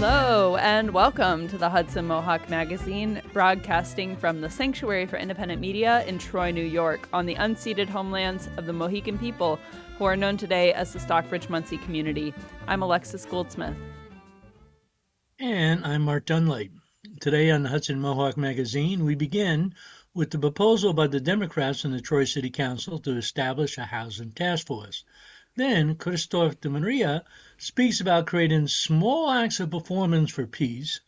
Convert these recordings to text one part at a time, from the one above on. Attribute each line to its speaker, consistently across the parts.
Speaker 1: Hello, and welcome to the Hudson Mohawk Magazine, broadcasting from the Sanctuary for Independent Media in Troy, New York, on the unceded homelands of the Mohican people, who are known today as the Stockbridge Munsee community. I'm Alexis Goldsmith.
Speaker 2: And I'm Mark Dunlap. Today on the Hudson Mohawk Magazine, we begin with the proposal by the Democrats in the Troy City Council to establish a housing task force. Then Kristoph DiMaria speaks about creating small acts of performance for peace.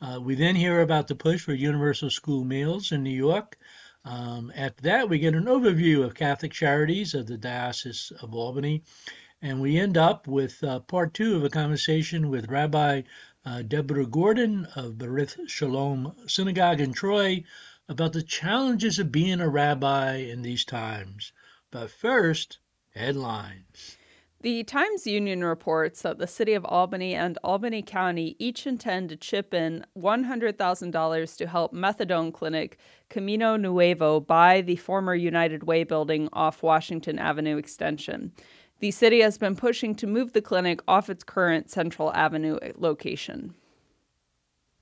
Speaker 2: Uh, we then hear about the push for universal school meals in New York. Um, after that, we get an overview of Catholic charities of the Diocese of Albany. And we end up with uh, part two of a conversation with Rabbi uh, Debora Gordon of Berith Sholom Synagogue in Troy about the challenges of being a rabbi in these times. But first, headlines.
Speaker 1: The Times Union reports that the city of Albany and Albany County each intend to chip in $100,000 to help methadone clinic Camino Nuevo buy the former United Way building off Washington Avenue Extension. The city has been pushing to move the clinic off its current Central Avenue location.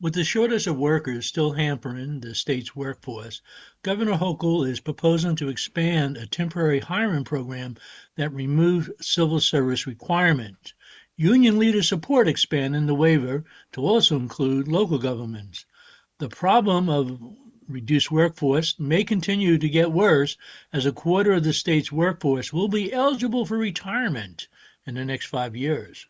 Speaker 2: With the shortage of workers still hampering the state's workforce, Governor Hochul is proposing to expand a temporary hiring program that removes civil service requirements. Union leaders support expanding the waiver to also include local governments. The problem of reduced workforce may continue to get worse as a quarter of the state's workforce will be eligible for retirement in the next five years.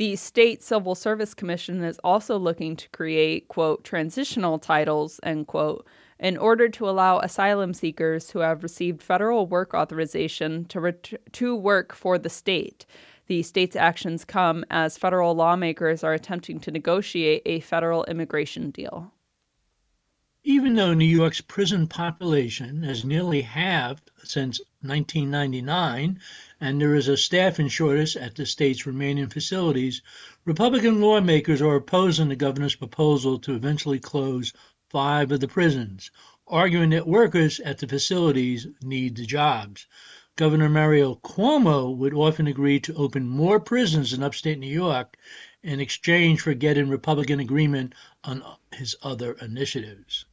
Speaker 1: The State Civil Service Commission is also looking to create, quote, transitional titles, end quote, in order to allow asylum seekers who have received federal work authorization to, ret- to work for the state. The state's actions come as federal lawmakers are attempting to negotiate a federal immigration deal.
Speaker 2: Even though New York's prison population has nearly halved since 1999 and there is a staffing shortage at the state's remaining facilities, Republican lawmakers are opposing the governor's proposal to eventually close five of the prisons, arguing that workers at the facilities need the jobs. Governor Mario Cuomo would often agree to open more prisons in upstate New York in exchange for getting Republican agreement on his other initiatives.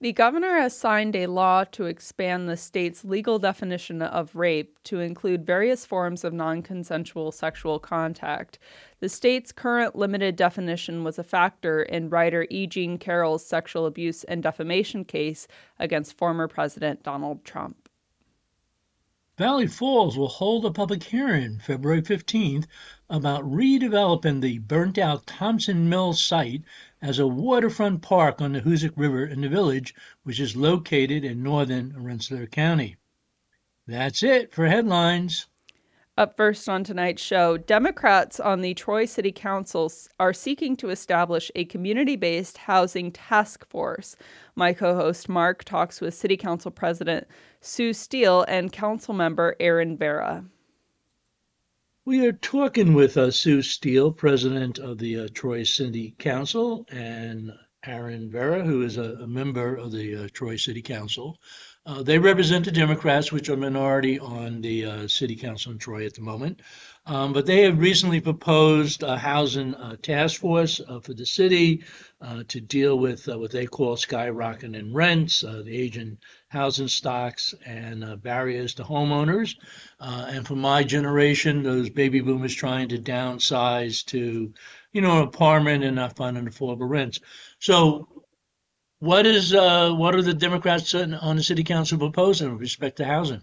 Speaker 1: The governor has signed a law to expand the state's legal definition of rape to include various forms of non consensual sexual contact. The state's current limited definition was a factor in writer E. Jean Carroll's sexual abuse and defamation case against former President Donald Trump.
Speaker 2: Valley Falls will hold a public hearing February 15th about redeveloping the burnt out Thompson Mill site as a waterfront park on the Hoosic River in the village, which is located in northern Rensselaer County. That's it for headlines.
Speaker 1: Up first on tonight's show, Democrats on the Troy City Council are seeking to establish a community based housing task force. My co host Mark talks with City Council President Sue Steele and Council member Aaron Vera.
Speaker 2: We are talking with uh, Sue Steele, president of the uh, Troy City Council, and Aaron Vera, who is a, a member of the uh, Troy City Council. Uh, they represent the Democrats, which are minority on the uh, City Council in Troy at the moment. Um, but they have recently proposed a housing uh, task force for the city to deal with what they call skyrocketing rents, the aging housing stocks, and barriers to homeowners. Uh, and for my generation, those baby boomers trying to downsize to, you know, an apartment and not finding affordable rents. So, what is uh, what are the Democrats on the city council proposing with respect to housing?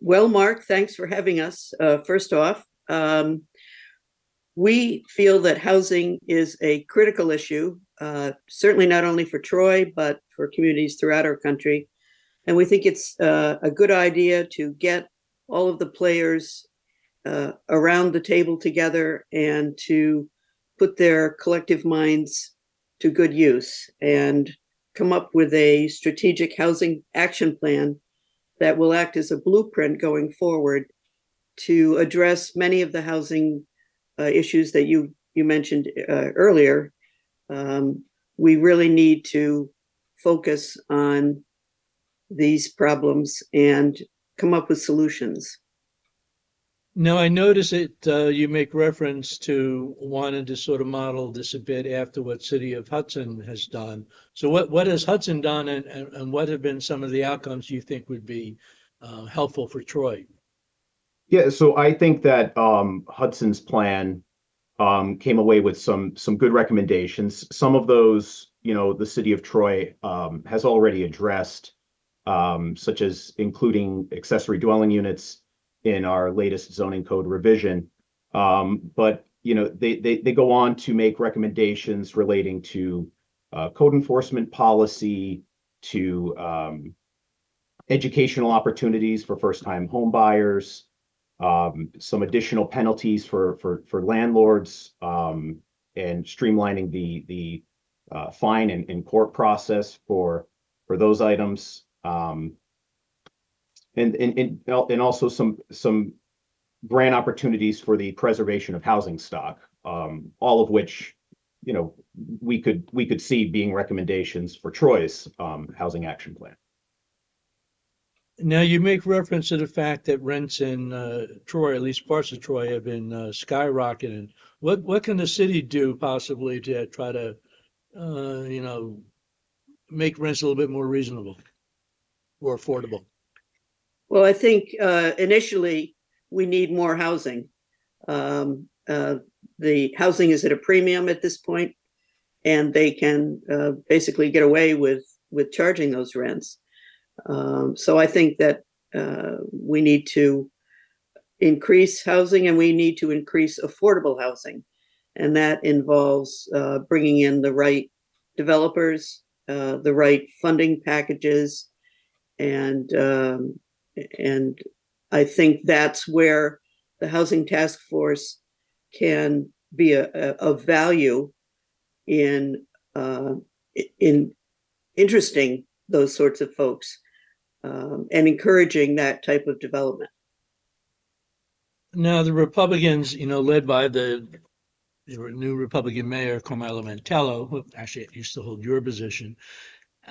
Speaker 3: Well, Mark, thanks for having us. Uh, first off, um, we feel that housing is a critical issue, uh, certainly not only for Troy, but for communities throughout our country. And we think it's uh, a good idea to get all of the players uh, around the table together and to put their collective minds to good use and come up with a strategic housing action plan that will act as a blueprint going forward to address many of the housing uh, issues that you you mentioned uh, earlier. Um, we really need to focus on these problems and come up with solutions.
Speaker 2: Now, I notice that uh, you make reference to wanting to sort of model this a bit after what City of Hudson has done. So what, what has Hudson done and, and, and what have been some of the outcomes you think would be uh, helpful for Troy?
Speaker 4: Yeah, so I think that um, Hudson's plan um, came away with some some good recommendations. Some of those, you know, the city of Troy um, has already addressed, um, such as including accessory dwelling units in our latest zoning code revision. Um, but you know, they they they go on to make recommendations relating to uh, code enforcement policy, to um, educational opportunities for first-time home buyers, um, some additional penalties for for for landlords, um, and streamlining the the uh, fine and, and court process for for those items. Um, and, and, and, also some, some grant opportunities for the preservation of housing stock, um, all of which, you know, we could, we could see being recommendations for Troy's, um, housing action plan.
Speaker 2: Now, you make reference to the fact that rents in uh, Troy, at least parts of Troy, have been uh, skyrocketing. What what can the city do possibly to try to, uh, you know, make rents a little bit more reasonable or affordable?
Speaker 3: Well, I think uh, initially we need more housing. Um, uh, the housing is at a premium at this point, and they can uh, basically get away with with charging those rents. Um, so I think that uh, we need to increase housing, and we need to increase affordable housing, and that involves uh, bringing in the right developers, uh, the right funding packages, and um, and I think that's where the housing task force can be a, a, of value in uh, in interesting those sorts of folks um, and encouraging that type of development.
Speaker 2: Now, the Republicans, you know, led by the, new Republican mayor, Carmelo Mantello, who actually used to hold your position,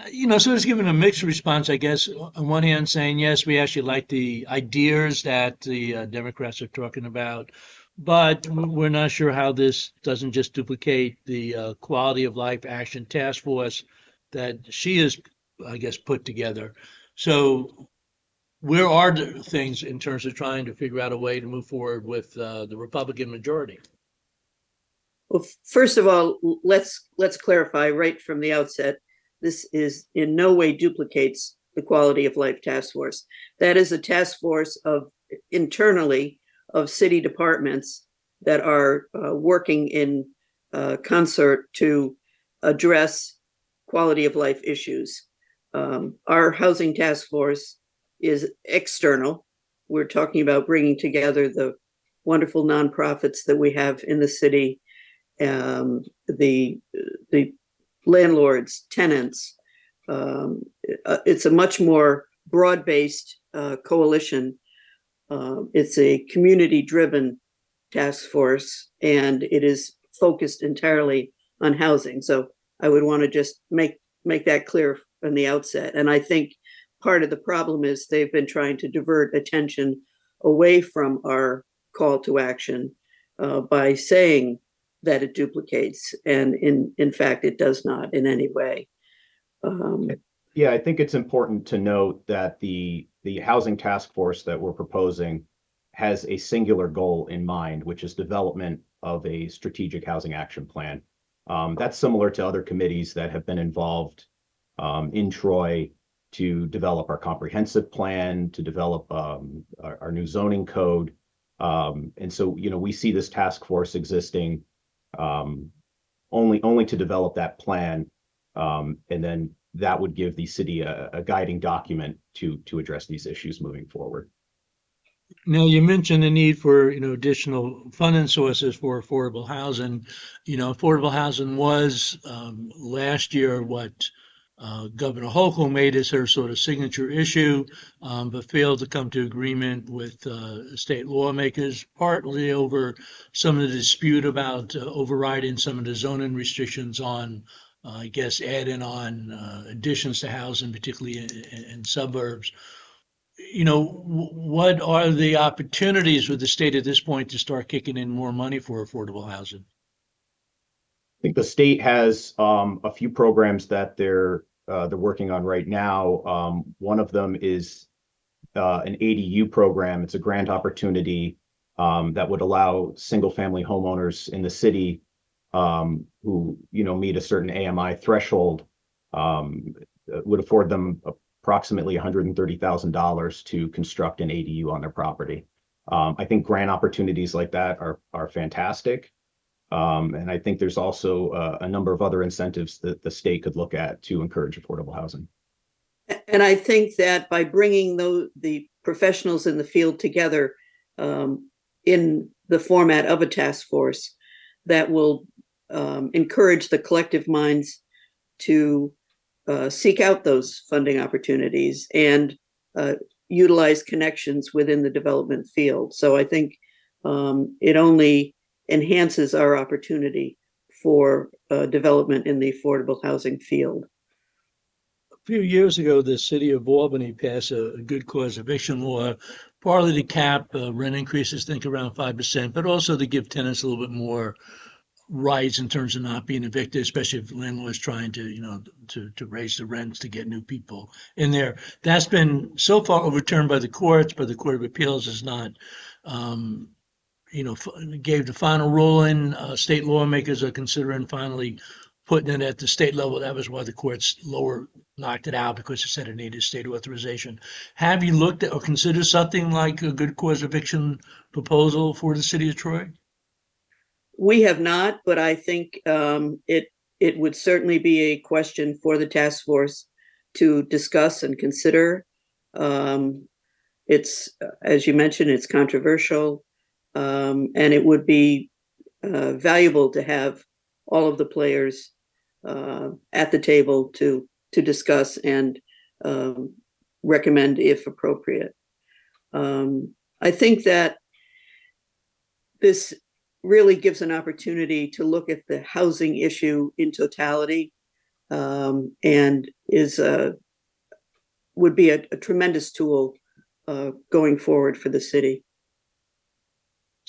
Speaker 2: you know, so it's given a mixed response, I guess. On one hand, saying, yes, we actually like the ideas that the uh, Democrats are talking about, but we're not sure how this doesn't just duplicate the uh, quality of life action task force that she has, I guess, put together. So, where are the things in terms of trying to figure out a way to move forward with uh, the Republican majority?
Speaker 3: Well, first of all, let's let's clarify right from the outset this is in no way duplicates the quality of life task force. That is a task force of internally of city departments that are uh, working in uh, concert to address quality of life issues. Um, our housing task force is external. We're talking about bringing together the wonderful nonprofits that we have in the city, um, the the landlords, tenants. Um, uh, it's a much more broad based uh, coalition. Uh, it's a community driven task force and it is focused entirely on housing. So I would want to just make make that clear from the outset. And I think part of the problem is they've been trying to divert attention away from our call to action uh, by saying that it duplicates, and in in fact, it does not in any way. Um,
Speaker 4: yeah, I think it's important to note that the the housing task force that we're proposing has a singular goal in mind, which is development of a strategic housing action plan. Um, that's similar to other committees that have been involved um, in Troy to develop our comprehensive plan, to develop um, our, our, new zoning code. Um, and so, you know, we see this task force existing only only to develop that plan, um, and then that would give the city a, a guiding document to to address these issues moving forward.
Speaker 2: Now you mentioned the need for you know additional funding sources for affordable housing. You know, affordable housing was um, last year what uh, Governor Hochul made as her sort of signature issue, um, but failed to come to agreement with uh, state lawmakers, partly over some of the dispute about uh, overriding some of the zoning restrictions on, uh, I guess, adding on uh, additions to housing, particularly in, in, suburbs. you know, what are the opportunities with the state at this point to start kicking in more money for affordable housing?
Speaker 4: I think the state has um, a few programs that they're uh, they're working on right now. Um, one of them is uh, an ADU program. It's a grant opportunity um, that would allow single-family homeowners in the city um, who you know meet a certain AMI threshold um, would afford them approximately $130,000 to construct an ADU on their property. Um, I think grant opportunities like that are are fantastic. Um, and I think there's also uh, a number of other incentives that the state could look at to encourage affordable housing.
Speaker 3: And I think that by bringing the, the professionals in the field together um, in the format of a task force, that will um, encourage the collective minds to uh, seek out those funding opportunities and uh, utilize connections within the development field. So I think um, it only enhances our opportunity for uh, development in the affordable housing field.
Speaker 2: A few years ago, the city of Albany passed a, a good cause eviction law, partly to cap uh, rent increases, think around 5%, but also to give tenants a little bit more rights in terms of not being evicted, especially if landlords trying to, you know, to, to raise the rents to get new people in there. That's been so far overturned by the courts, but the Court of Appeals has not, um, you know, gave the final ruling. Uh, state lawmakers are considering finally putting it at the state level. That was why the courts lower knocked it out because it said it needed state authorization. Have you looked at or considered something like a good cause eviction proposal for the city of Troy?
Speaker 3: We have not, but I think um, it it would certainly be a question for the task force to discuss and consider. Um, it's as you mentioned, it's controversial, um, and it would be uh, valuable to have all of the players uh, at the table to to discuss and um, recommend if appropriate. Um, I think that this really gives an opportunity to look at the housing issue in totality um, and is a would be a, a tremendous tool uh, going forward for the city.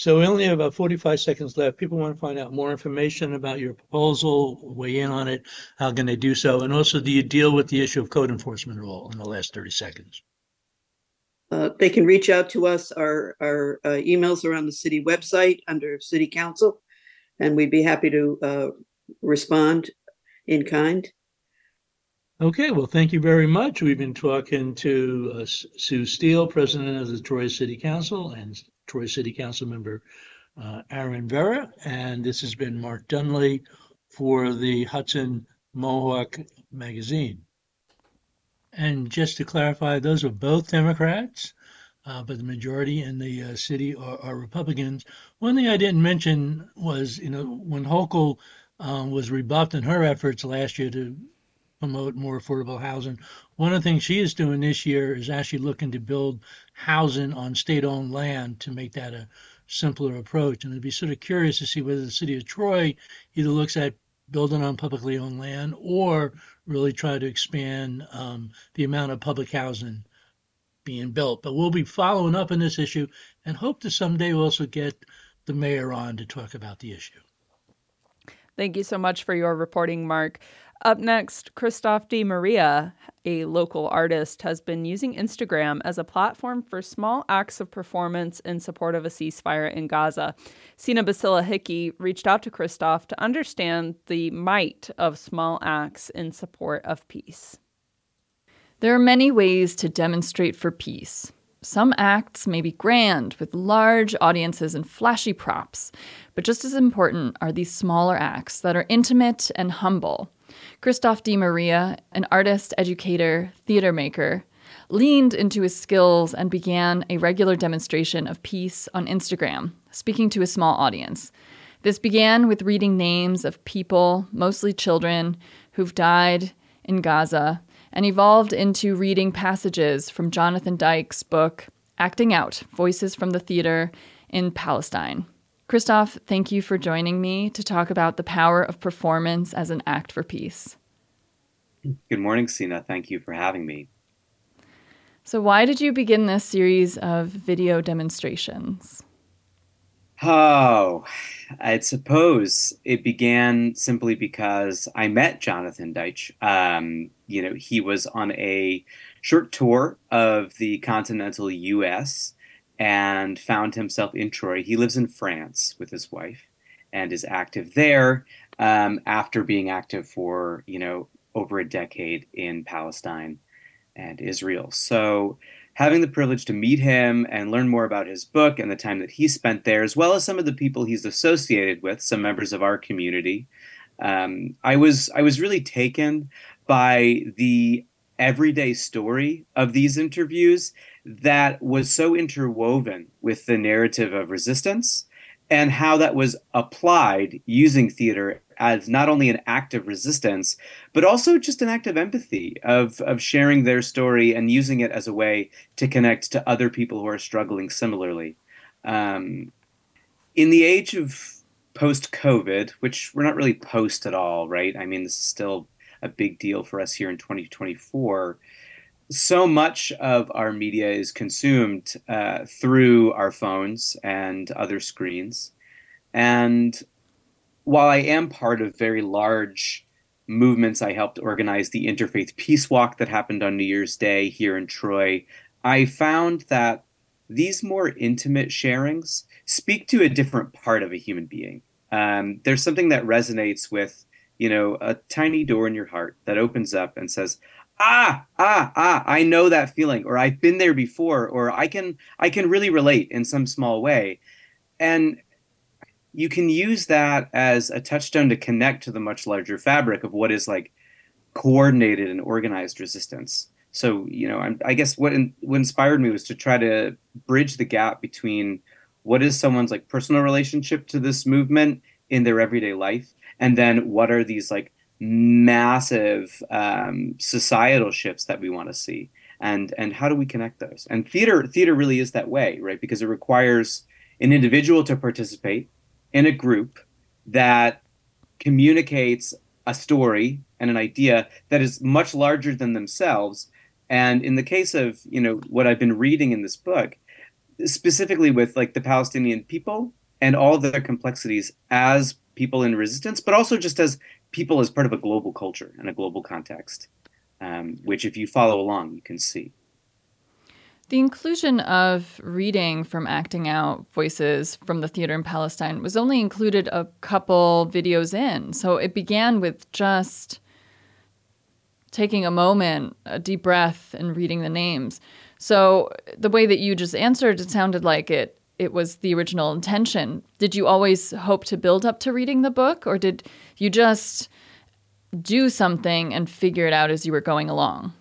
Speaker 2: So we only have about 45 seconds left. People want to find out more information about your proposal, weigh in on it. How can they do so? And also, do you deal with the issue of code enforcement at all in the last 30 seconds?
Speaker 3: Uh, they can reach out to us. Our, our uh, emails are on the city website under city council, and we'd be happy to uh, respond in kind.
Speaker 2: Okay, well, thank you very much. We've been talking to uh, Sue Steele, president of the Troy City Council, and Troy City Council member uh, Aaron Vera. And this has been Mark Dunlap for the Hudson Mohawk magazine. And just to clarify, those are both Democrats, uh, but the majority in the uh, city are, are, Republicans. One thing I didn't mention was, you know, when Hochul um, was rebuffed in her efforts last year to promote more affordable housing, one of the things she is doing this year is actually looking to build housing on state-owned land to make that a simpler approach. And I'd be sort of curious to see whether the city of Troy either looks at building on publicly owned land or really try to expand um, the amount of public housing being built. But we'll be following up on this issue and hope to someday also get the mayor on to talk about the issue.
Speaker 1: Thank you so much for your reporting, Mark. Up next, Kristoph DiMaria, a local artist, has been using Instagram as a platform for small acts of performance in support of a ceasefire in Gaza. Sina Basila Hickey reached out to Kristoph to understand the might of small acts in support of peace.
Speaker 5: There are many ways to demonstrate for peace. Some acts may be grand with large audiences and flashy props, but just as important are these smaller acts that are intimate and humble. Kristoph DiMaria, an artist, educator, theater maker, leaned into his skills and began a regular demonstration of peace on Instagram, speaking to a small audience. This began with reading names of people, mostly children, who've died in Gaza, and evolved into reading passages from Jonathan Daitch's book, Acting Out Voices from the Theater in Palestine. Kristoph, thank you for joining me to talk about the power of performance as an act for peace.
Speaker 6: Good morning, Sina. Thank you for having me.
Speaker 5: So, why did you begin this series of video demonstrations?
Speaker 6: Oh, I suppose it began simply because I met Jonathan Daitch. Um, you know, he was on a short tour of the continental U.S. and found himself in Troy. He lives in France with his wife and is active there um, after being active for, you know, over a decade in Palestine and Israel. So having the privilege to meet him and learn more about his book and the time that he spent there, as well as some of the people he's associated with, some members of our community, um, I was I was really taken by the everyday story of these interviews that was so interwoven with the narrative of resistance and how that was applied using theater as not only an act of resistance, but also just an act of empathy, of, of sharing their story and using it as a way to connect to other people who are struggling similarly. Um, in the age of post COVID, which we're not really post at all, right? I mean, this is still a big deal for us here in 2024. So much of our media is consumed uh, through our phones and other screens. And while I am part of very large movements, I helped organize the Interfaith Peace Walk that happened on New Year's Day here in Troy. I found that these more intimate sharings speak to a different part of a human being. Um, there's something that resonates with, you know, a tiny door in your heart that opens up and says, ah ah ah i know that feeling or i've been there before or i can i can really relate in some small way and you can use that as a touchstone to connect to the much larger fabric of what is like coordinated and organized resistance. So, you know, I'm, i guess what, in, what inspired me was to try to bridge the gap between what is someone's like personal relationship to this movement in their everyday life, and then what are these like massive um, societal shifts that we want to see, and and how do we connect those? And theater theater really is that way, right? Because it requires an individual to participate in a group that communicates a story and an idea that is much larger than themselves. And in the case of, you know, what I've been reading in this book, specifically with like the Palestinian people and all their complexities as people in resistance, but also just as people as part of a global culture and a global context, um, which if you follow along, you can see.
Speaker 5: The inclusion of reading from Acting Out voices from the theater in Palestine was only included a couple videos in. So it began with just taking a moment, a deep breath, and reading the names. So the way that you just answered, it sounded like it it was the original intention. Did you always hope to build up to reading the book, or did you just do something and figure it out as you were going along?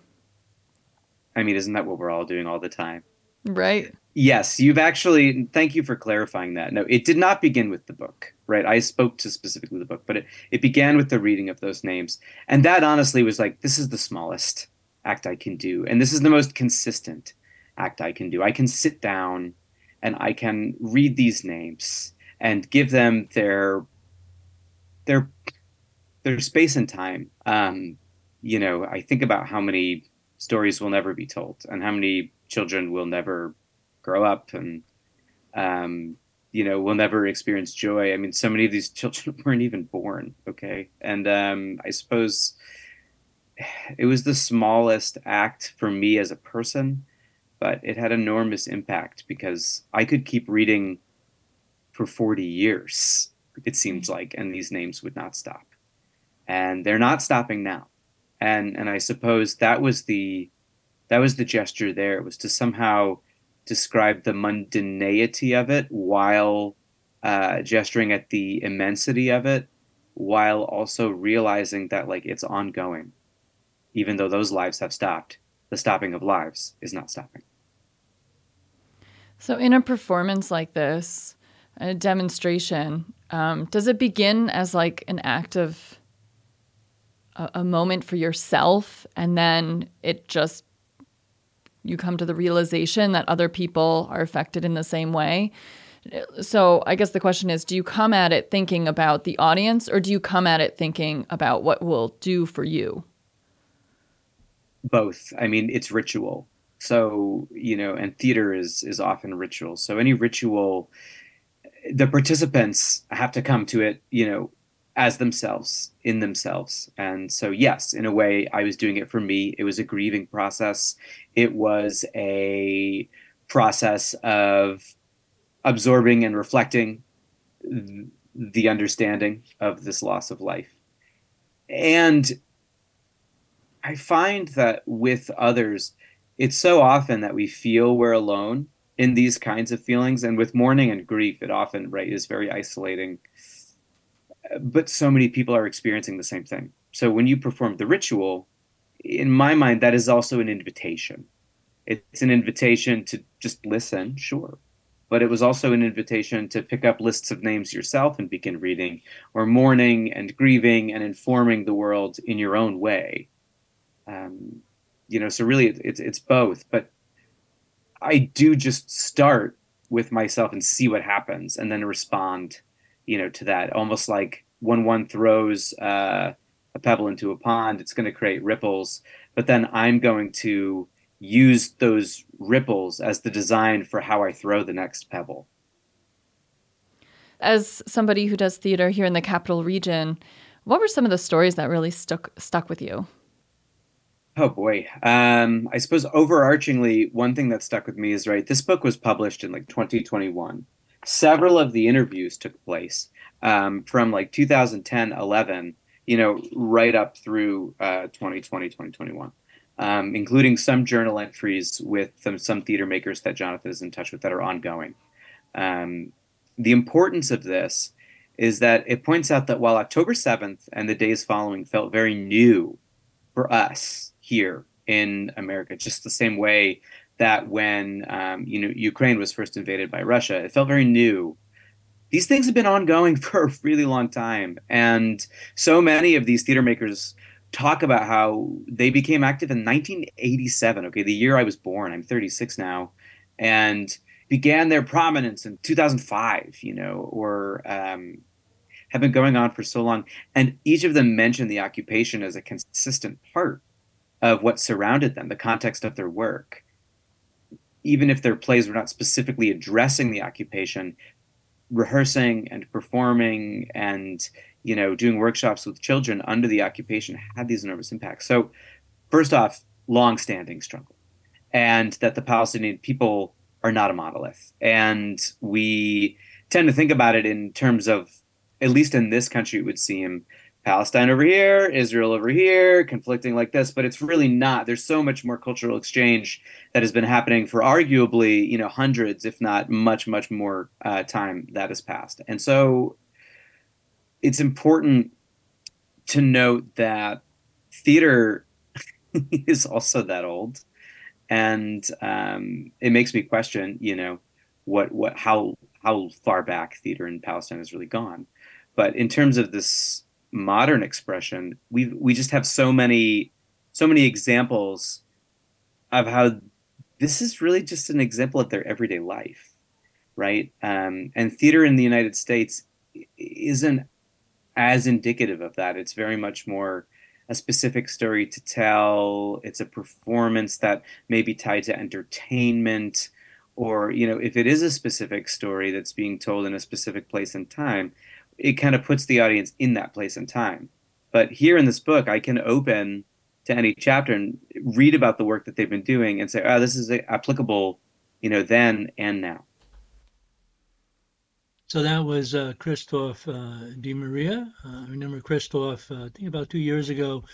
Speaker 6: I mean, isn't that what we're all doing all the time?
Speaker 5: Right.
Speaker 6: Yes, you've actually, thank you for clarifying that. No, it did not begin with the book, right? I spoke to specifically the book, but it, it began with the reading of those names. And that honestly was like, this is the smallest act I can do. And this is the most consistent act I can do. I can sit down and I can read these names and give them their, their, their space and time. Um, you know, I think about how many stories will never be told and how many children will never grow up and um, you know will never experience joy. I mean so many of these children weren't even born okay? And um, i suppose it was the smallest act for me as a person but it had enormous impact because i could keep reading for 40 years it seems like and these names would not stop. And they're not stopping now and and I suppose that was the that was the gesture there. It was to somehow describe the mundanity of it while uh, gesturing at the immensity of it while also realizing that like it's ongoing. Even though those lives have stopped the stopping of lives is not stopping.
Speaker 5: So in a performance like this a demonstration um, does it begin as like an act of a, a moment for yourself and then it just you come to the realization that other people are affected in the same way. So, I guess the question is do you come at it thinking about the audience or do you come at it thinking about what will do for you?
Speaker 6: Both. I mean, it's ritual. So, you know, and theater is is often ritual. So any ritual the participants have to come to it, you know, as themselves, in themselves. And so, yes, in a way, I was doing it for me. It was a grieving process. It was a process of absorbing and reflecting the understanding of this loss of life. And I find that with others, it's so often that we feel we're alone in these kinds of feelings. And with mourning and grief, it often, right, is very isolating. But so many people are experiencing the same thing. So when you perform the ritual, in my mind, that is also an invitation. It's an invitation to just listen, sure. But it was also an invitation to pick up lists of names yourself and begin reading, or mourning and grieving and informing the world in your own way. Um, you know, so really, it's it's both. But I do just start with myself and see what happens, and then respond, you know, to that. Almost like when one throws uh, a pebble into a pond, it's going to create ripples, but then I'm going to use those ripples as the design for how I throw the next pebble.
Speaker 5: As somebody who does theater here in the capital region, what were some of the stories that really stuck stuck with you?
Speaker 6: Oh boy. Um, I suppose overarchingly, one thing that stuck with me is right. This book was published in like 2021. Several of the interviews took place um, from like 2010, 11, you know, right up through uh, 2020, 2021, um, including some journal entries with some, some theater makers that Jonathan is in touch with that are ongoing. Um, the importance of this is that it points out that while October 7th and the days following felt very new for us, here in America, just the same way that when um, you know Ukraine was first invaded by Russia, it felt very new. These things have been ongoing for a really long time, and so many of these theater makers talk about how they became active in 1987. Okay, the year I was born. I'm 36 now, and began their prominence in 2005. You know, or um, have been going on for so long, and each of them mentioned the occupation as a consistent part of what surrounded them, the context of their work. Even if their plays were not specifically addressing the occupation, rehearsing and performing and you know doing workshops with children under the occupation had these enormous impacts. So, first off, long-standing struggle, and that the Palestinian people are not a monolith, and we tend to think about it in terms of, at least in this country, it would seem Palestine over here, Israel over here, conflicting like this, but it's really not. There's so much more cultural exchange that has been happening for arguably, you know, hundreds, if not much, much more uh, time that has passed. And so it's important to note that theater is also that old, and um, it makes me question, you know, what what how how far back theater in Palestine has really gone. But in terms of this modern expression, we we just have so many so many examples of how this is really just an example of their everyday life, right? Um, and theater in the United States isn't as indicative of that. It's very much more a specific story to tell. It's a performance that may be tied to entertainment, or you know, if it is a specific story that's being told in a specific place and time, it kind of puts the audience in that place and time. But here in this book, I can open to any chapter and read about the work that they've been doing and say, oh, this is applicable, you know, then and now.
Speaker 2: So that was uh, Kristoph uh, DiMaria. Uh, I remember Kristoph, uh, I think about two years ago,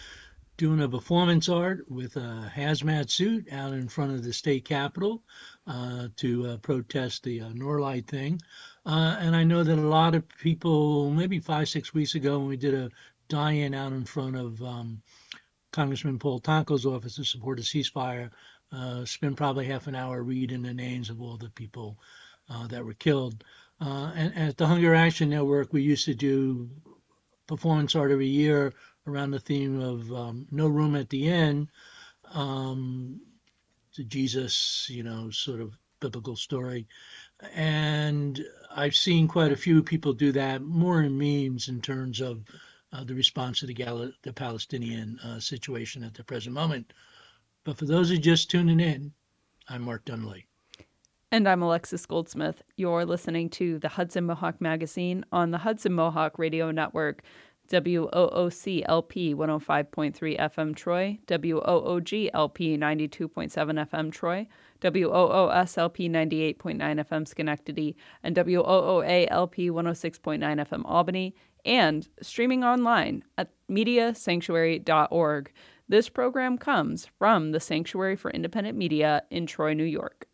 Speaker 2: doing a performance art with a hazmat suit out in front of the state capitol uh, to uh, protest the uh, Norlite thing. Uh, and I know that a lot of people, maybe five, six weeks ago, when we did a die-in out in front of um, Congressman Paul Tonko's office to support a ceasefire, uh, spent probably half an hour reading the names of all the people uh, that were killed. And, and, at the Hunger Action Network, we used to do performance art every year around the theme of um, no room at the inn. Um, to Jesus, you know, sort of biblical story. And I've seen quite a few people do that more in memes in terms of uh, the response to the, Gal- the Palestinian uh, situation at the present moment. But for those who are just tuning in, I'm Mark Dunlap.
Speaker 1: And I'm Alexis Goldsmith. You're listening to the Hudson Mohawk Magazine on the Hudson Mohawk Radio Network, WOOC LP 105.3 FM Troy, WOOG LP 92.7 FM Troy, WOOS LP 98.9 FM Schenectady, and WOOA LP 106.9 FM Albany, and streaming online at mediasanctuary.org. This program comes from the Sanctuary for Independent Media in Troy, New York.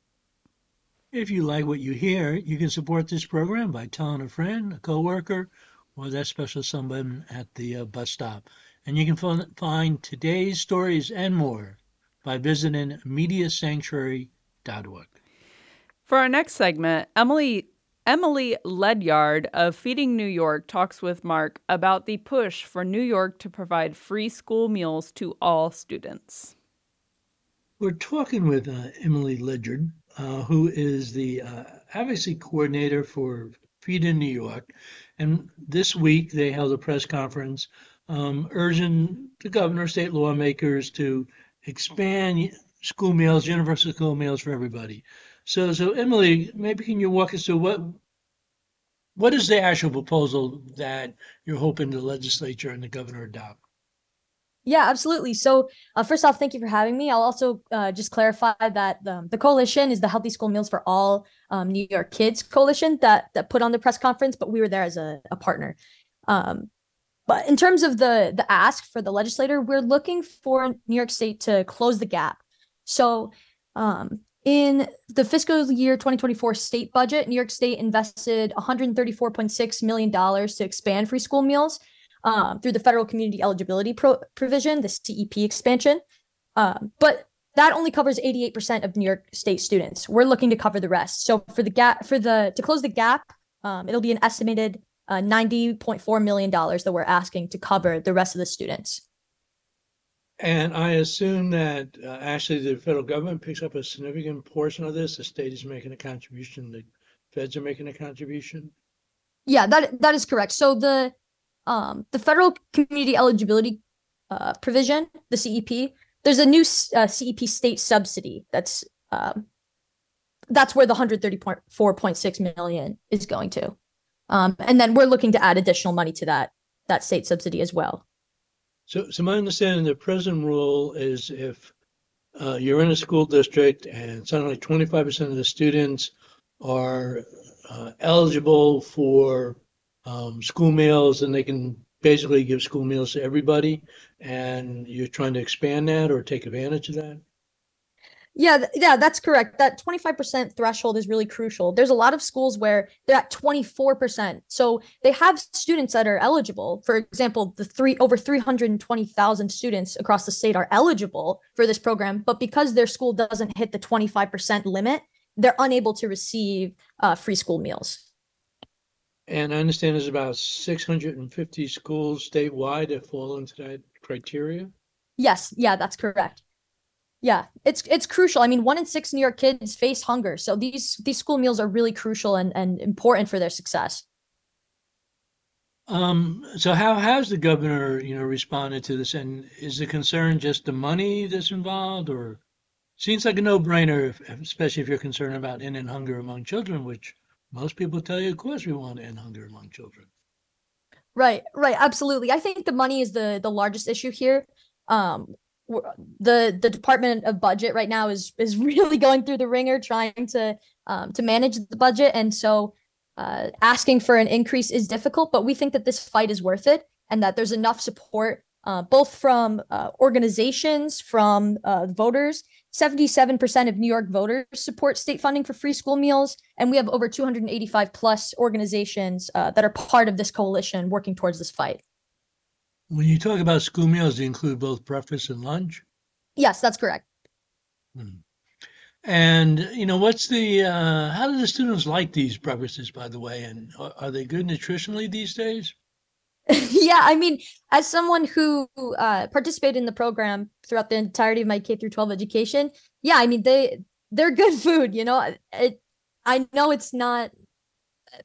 Speaker 2: If you like what you hear, you can support this program by telling a friend, a coworker, or that special someone at the uh, bus stop. And you can find today's stories and more by visiting mediasanctuary.org.
Speaker 1: For our next segment, Emily Emily Ledyard of Feeding New York talks with Mark about the push for New York to provide free school meals to all students.
Speaker 2: We're talking with uh, Emily Ledyard, uh, who is the uh, advocacy coordinator for Feeding New York. And this week they held a press conference um, urging the governor, state lawmakers to expand school meals, universal school meals for everybody. So, so Emily, maybe can you walk us through what what is the actual proposal that you're hoping the legislature and the governor adopt?
Speaker 7: Yeah, absolutely. So, uh, first off, thank you for having me. I'll also uh, just clarify that the, the coalition is the Healthy School Meals for All um, New York Kids coalition that that put on the press conference, but we were there as a, a partner. Um, but in terms of the the ask for the legislator, we're looking for New York State to close the gap. So, um, in the fiscal year 2024 state budget, New York State invested 134.6 million dollars to expand free school meals um, through the federal community eligibility pro- provision, the CEP expansion. Um, but that only covers 88% of New York State students. We're looking to cover the rest. So for the gap, for the to close the gap, um, it'll be an estimated uh, 90.4 million dollars that we're asking to cover the rest of the students.
Speaker 2: And I assume that uh, actually the federal government picks up a significant portion of this. The state is making a contribution. The feds are making a contribution.
Speaker 7: Yeah, that that is correct. So the um, the federal community eligibility uh, provision, the CEP, there's a new uh, CEP state subsidy that's um, that's where the 134.6 million is going to. Um, and then we're looking to add additional money to that that state subsidy as well.
Speaker 2: So, so my understanding, the present rule is if uh, you're in a school district and suddenly 25% of the students are uh, eligible for um, school meals and they can basically give school meals to everybody and you're trying to expand that or take advantage of that?
Speaker 7: Yeah yeah that's correct. That 25% threshold is really crucial. There's a lot of schools where they're at 24% so they have students that are eligible. For example the three over 320000 students across the state are eligible for this program but because their school doesn't hit the 25% limit they're unable to receive uh, free school meals
Speaker 2: and I understand there's about 650 schools statewide that fall into that criteria.
Speaker 7: Yes, yeah, that's correct. Yeah, it's it's crucial. I mean, one in six New York kids face hunger, so these these school meals are really crucial and and important for their success.
Speaker 2: Um, so how has the governor, you know, responded to this? And is the concern just the money that's involved, or seems like a no-brainer, especially if you're concerned about ending hunger among children, which most people tell you, of course, we want to end hunger among children.
Speaker 7: Right, right, absolutely. I think the money is the the largest issue here. Um, the the Department of Budget right now is is really going through the ringer trying to um, to manage the budget, and so uh, asking for an increase is difficult. But we think that this fight is worth it, and that there's enough support uh, both from uh, organizations, from uh, voters, 77% of New York voters support state funding for free school meals. And we have over 285 plus organizations uh, that are part of this coalition working towards this fight.
Speaker 2: When you talk about school meals, do you include both breakfast and lunch?
Speaker 7: Yes, that's correct.
Speaker 2: Hmm. And, you know, what's the, uh, how do the students like these breakfasts, by the way? And are, are they good nutritionally these days?
Speaker 7: yeah, I mean, as someone who uh, participated in the program throughout the entirety of my K through 12 education, yeah, I mean they they're good food. You know, it, I know it's not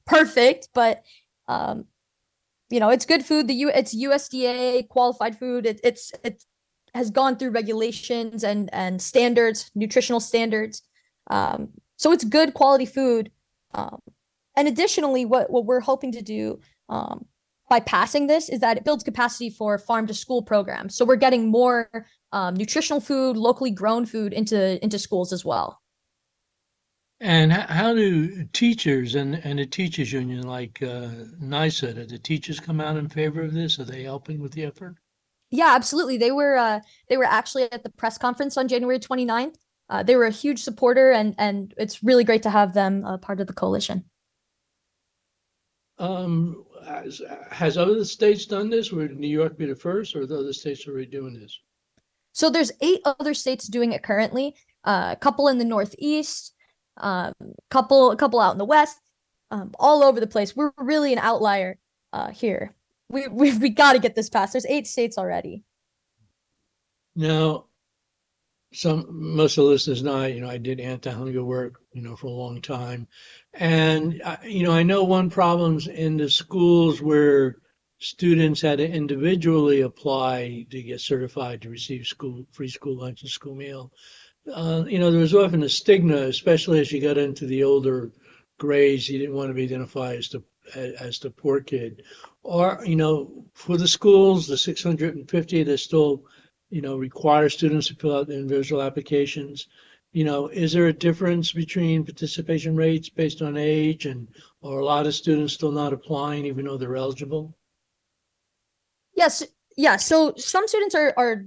Speaker 7: perfect, but um, you know, it's good food. The U it's USDA qualified food. It, it's it has gone through regulations and and standards, nutritional standards. Um, so it's good quality food. Um, and additionally, what, what we're hoping to do um, by passing this is that it builds capacity for farm to school programs. So we're getting more um, nutritional food, locally grown food into into schools as well.
Speaker 2: And how do teachers and, and the teachers union like uh, NYSUT, did the teachers come out in favor of this? Are they helping with the effort?
Speaker 7: Yeah, absolutely. They were uh, they were actually at the press conference on January 29th. Uh, they were a huge supporter, and and it's really great to have them uh, part of the coalition.
Speaker 2: Um, has, has other states done this? Would New York be the first, or are the other states already doing this?
Speaker 7: So there's eight other states doing it currently. Uh, a couple in the Northeast, um, couple a couple out in the West, um, all over the place. We're really an outlier uh, here. We we we got to get this passed. There's eight states already.
Speaker 2: Now, some most of the listeners know, you know, I did anti-hunger work, you know, for a long time, and you know, I know one problems in the schools where students had to individually apply to get certified to receive school free school lunch and school meal. Uh, you know, there was often a stigma, especially as you got into the older grades. You didn't want to be identified as the as the poor kid, or you know, for the schools, the 650 that still you know, require students to fill out the individual applications. You know, is there a difference between participation rates based on age and or a lot of students still not applying even though they're eligible?
Speaker 7: Yes, yeah. So some students are are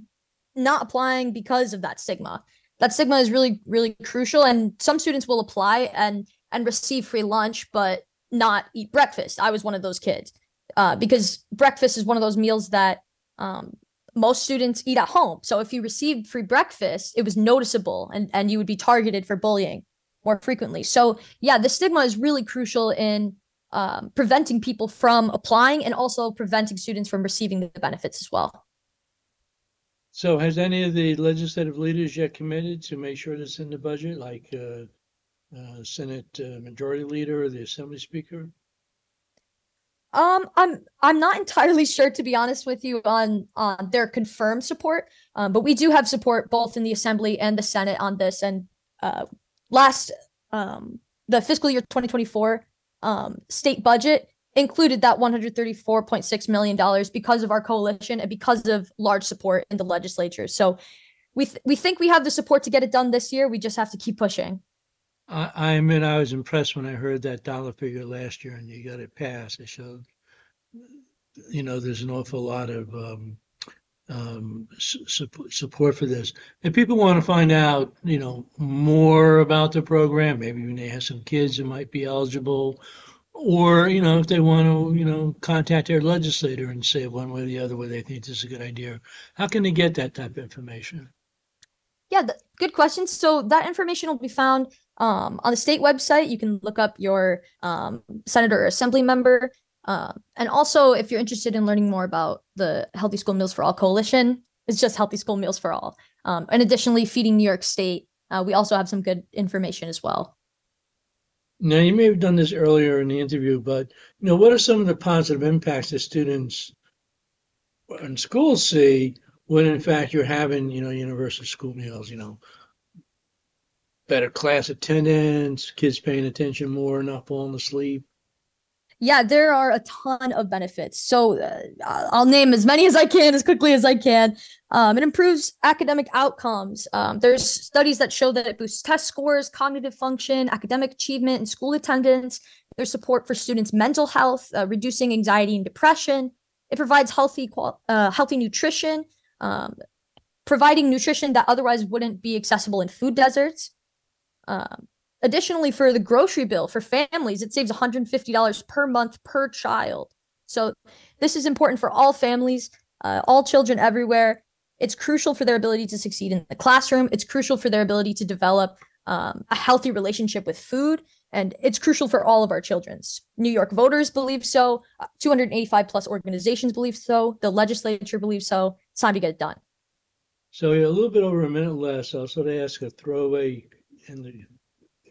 Speaker 7: not applying because of that stigma. That stigma is really really crucial, and some students will apply and and receive free lunch, but not eat breakfast. I was one of those kids uh, because breakfast is one of those meals that um, most students eat at home. So if you received free breakfast, it was noticeable and, and you would be targeted for bullying more frequently. So yeah, the stigma is really crucial in um, preventing people from applying and also preventing students from receiving the benefits as well.
Speaker 2: So has any of the legislative leaders yet committed to make sure that's in the budget, like uh, uh, Senate uh, Majority Leader or the Assembly Speaker?
Speaker 7: Um, I'm I'm not entirely sure to be honest with you on on their confirmed support, um, but we do have support both in the Assembly and the Senate on this. And uh, last um, the fiscal year 2024 um, state budget included that 134.6 million dollars because of our coalition and because of large support in the legislature. So we th- we think we have the support to get it done this year. We just have to keep pushing.
Speaker 2: I, I admit I was impressed when I heard that dollar figure last year and you got it passed. It showed, you know, there's an awful lot of um, um, su- support for this. If people want to find out, you know, more about the program, maybe when they have some kids who might be eligible, or, you know, if they want to, you know, contact their legislator and say one way or the other whether they think this is a good idea, how can they get that type of information?
Speaker 7: Yeah, th- good question. So that information will be found um, on the state website. You can look up your um, senator or assembly member. Uh, and also, if you're interested in learning more about the Healthy School Meals for All Coalition, it's just Healthy School Meals for All. Um, and additionally, Feeding New York State, uh, we also have some good information as well.
Speaker 2: Now, you may have done this earlier in the interview, but you know, what are some of the positive impacts that students and schools see when, in fact, you're having, you know, universal school meals? You know, better class attendance, kids paying attention more, not falling asleep.
Speaker 7: Yeah, there are a ton of benefits. So uh, I'll name as many as I can as quickly as I can. Um, it improves academic outcomes. Um, there's studies that show that it boosts test scores, cognitive function, academic achievement, and school attendance. There's support for students' mental health, uh, reducing anxiety and depression. It provides healthy, uh, healthy nutrition, um, providing nutrition that otherwise wouldn't be accessible in food deserts. Um, Additionally, for the grocery bill for families, it saves $150 per month per child. So this is important for all families, uh, all children everywhere. It's crucial for their ability to succeed in the classroom. It's crucial for their ability to develop um, a healthy relationship with food. And it's crucial for all of our children's. New York voters believe so. Uh, 285 plus organizations believe so. The legislature believes so. It's time to get it done.
Speaker 2: So a little bit over a minute less. I'll sort of ask a throwaway in the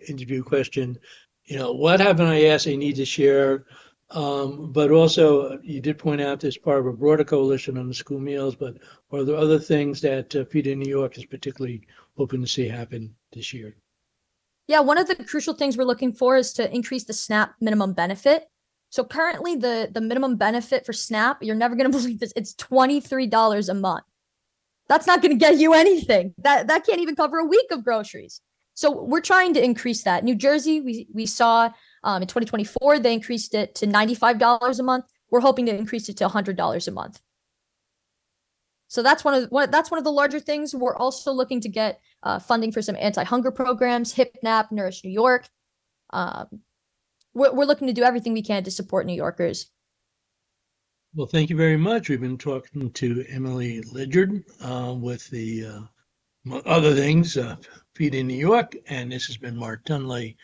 Speaker 2: interview question, you know, what haven't I asked I need to share? Um, but also, you did point out this part of a broader coalition on the school meals, but are there other things that uh, Feeding New York is particularly hoping to see happen this year?
Speaker 7: Yeah, one of the crucial things we're looking for is to increase the SNAP minimum benefit. So currently the the minimum benefit for SNAP, you're never going to believe this, it's $23 a month. That's not going to get you anything. That that can't even cover a week of groceries. So we're trying to increase that. New Jersey, we we saw um, in 2024 they increased it to $95 a month. We're hoping to increase it to $100 a month. So that's one of the, one, that's one of the larger things. We're also looking to get uh, funding for some anti-hunger programs, HPNAP, Nourish New York. Um, we're, we're looking to do everything we can to support New Yorkers.
Speaker 2: Well, thank you very much. We've been talking to Emily Ledyard uh, with the uh, other things, uh, Feeding New York, and this has been Mark Dunlap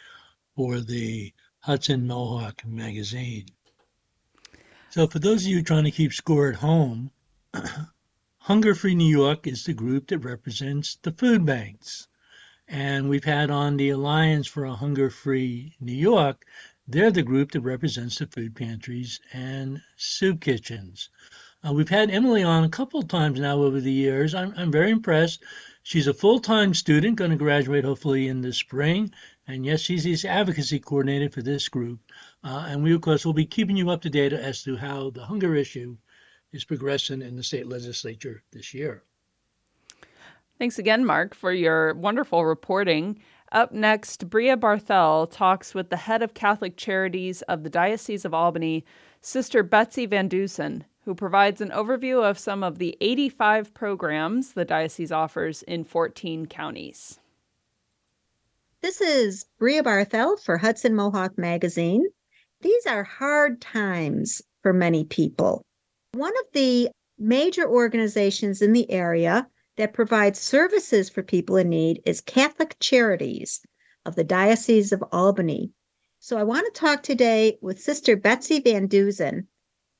Speaker 2: for the Hudson Mohawk magazine. So, for those of you trying to keep score at home, Hunger Free New York is the group that represents the food banks. And we've had on the Alliance for a Hunger Free New York they're the group that represents the food pantries and soup kitchens. Uh, we've had Emily on a couple of times now over the years. I'm, I'm very impressed. She's a full time student, going to graduate hopefully in the spring. And yes, she's the advocacy coordinator for this group. Uh, and we, of course, will be keeping you up to date as to how the hunger issue is progressing in the state legislature this year.
Speaker 1: Thanks again, Mark, for your wonderful reporting. Up next, Bria Barthel talks with the head of Catholic Charities of the Diocese of Albany, Sister Betsy Van Dusen, who provides an overview of some of the 85 programs the diocese offers in 14 counties.
Speaker 8: This is Bria Barthel for Hudson Mohawk Magazine. These are hard times for many people. One of the major organizations in the area that provides services for people in need is Catholic Charities of the Diocese of Albany. So I want to talk today with Sister Betsy Van Dusen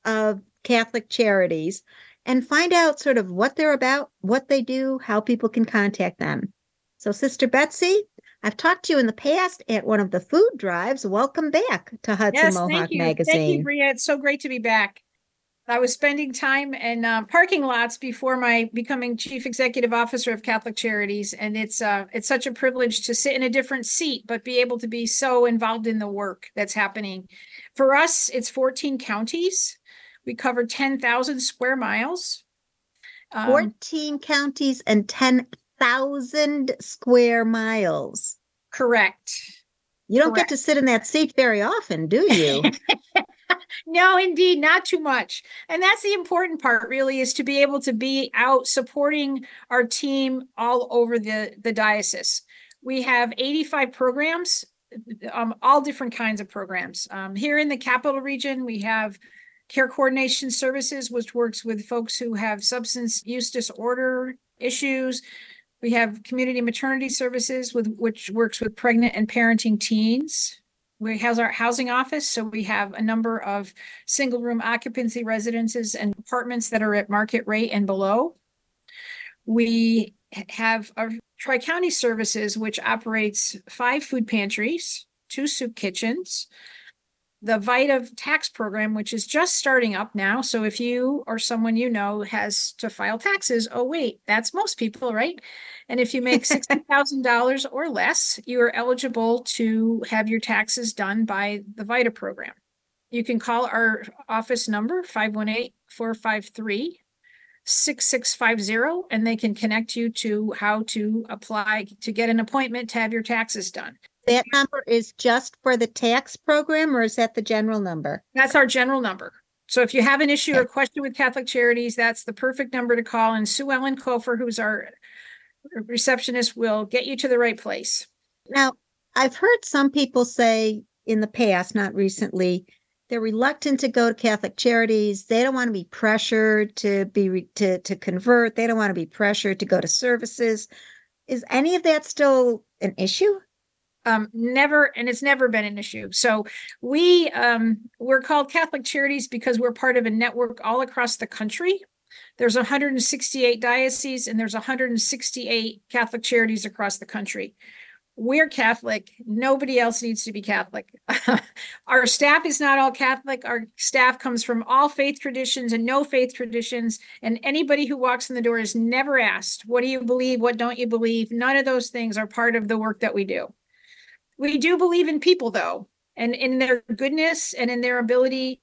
Speaker 8: of Catholic Charities and find out sort of what they're about, what they do, how people can contact them. So, Sister Betsy, I've talked to you in the past at one of the food drives. Welcome back to Hudson
Speaker 9: yes,
Speaker 8: Mohawk
Speaker 9: thank you.
Speaker 8: Magazine.
Speaker 9: Thank you, Bria. It's so great to be back. I was spending time in uh, parking lots before my becoming chief executive officer of Catholic Charities, and it's uh, it's such a privilege to sit in a different seat, but be able to be so involved in the work that's happening. For us, it's 14 counties. We cover 10,000 square miles.
Speaker 8: Um, 14 counties and 10,000 square miles.
Speaker 9: Correct.
Speaker 8: You don't Correct. get to sit in that seat very often, do you?
Speaker 9: no, indeed, not too much. And that's the important part, really, is to be able to be out supporting our team all over the, the diocese. We have 85 programs, um, all different kinds of programs. Um, here in the capital region, we have care coordination services, which works with folks who have substance use disorder issues. We have community maternity services, with which works with pregnant and parenting teens we has our housing office. So we have a number of single room occupancy residences and apartments that are at market rate and below. We have our Tri-County Services, which operates five food pantries, two soup kitchens, the VITA tax program, which is just starting up now. So if you or someone you know has to file taxes, oh, wait, that's most people, right? And if you make $60,000 or less, you are eligible to have your taxes done by the VITA program. You can call our office number 518 453 6650 and they can connect you to how to apply to get an appointment to have your taxes done.
Speaker 8: That number is just for the tax program or is that the general number?
Speaker 9: That's our general number. So if you have an issue or question with Catholic Charities, that's the perfect number to call. And Sue Ellen Kofer, who's our receptionist, will get you to the right place.
Speaker 8: Now, I've heard some people say in the past, not recently, they're reluctant to go to Catholic Charities. They don't want to be pressured to be to to convert. They don't want to be pressured to go to services. Is any of that still an issue?
Speaker 9: Um, never and it's never been an issue. So we um, we're called catholic charities because we're part of a network all across the country. There's 168 dioceses and there's 168 catholic charities across the country. We're catholic. Nobody else needs to be catholic. Our staff is not all catholic. Our staff comes from all faith traditions and no faith traditions. And anybody who walks in the door is never asked what do you believe? What don't you believe? None of those things are part of the work that we do We do believe in people though, and in their goodness and in their ability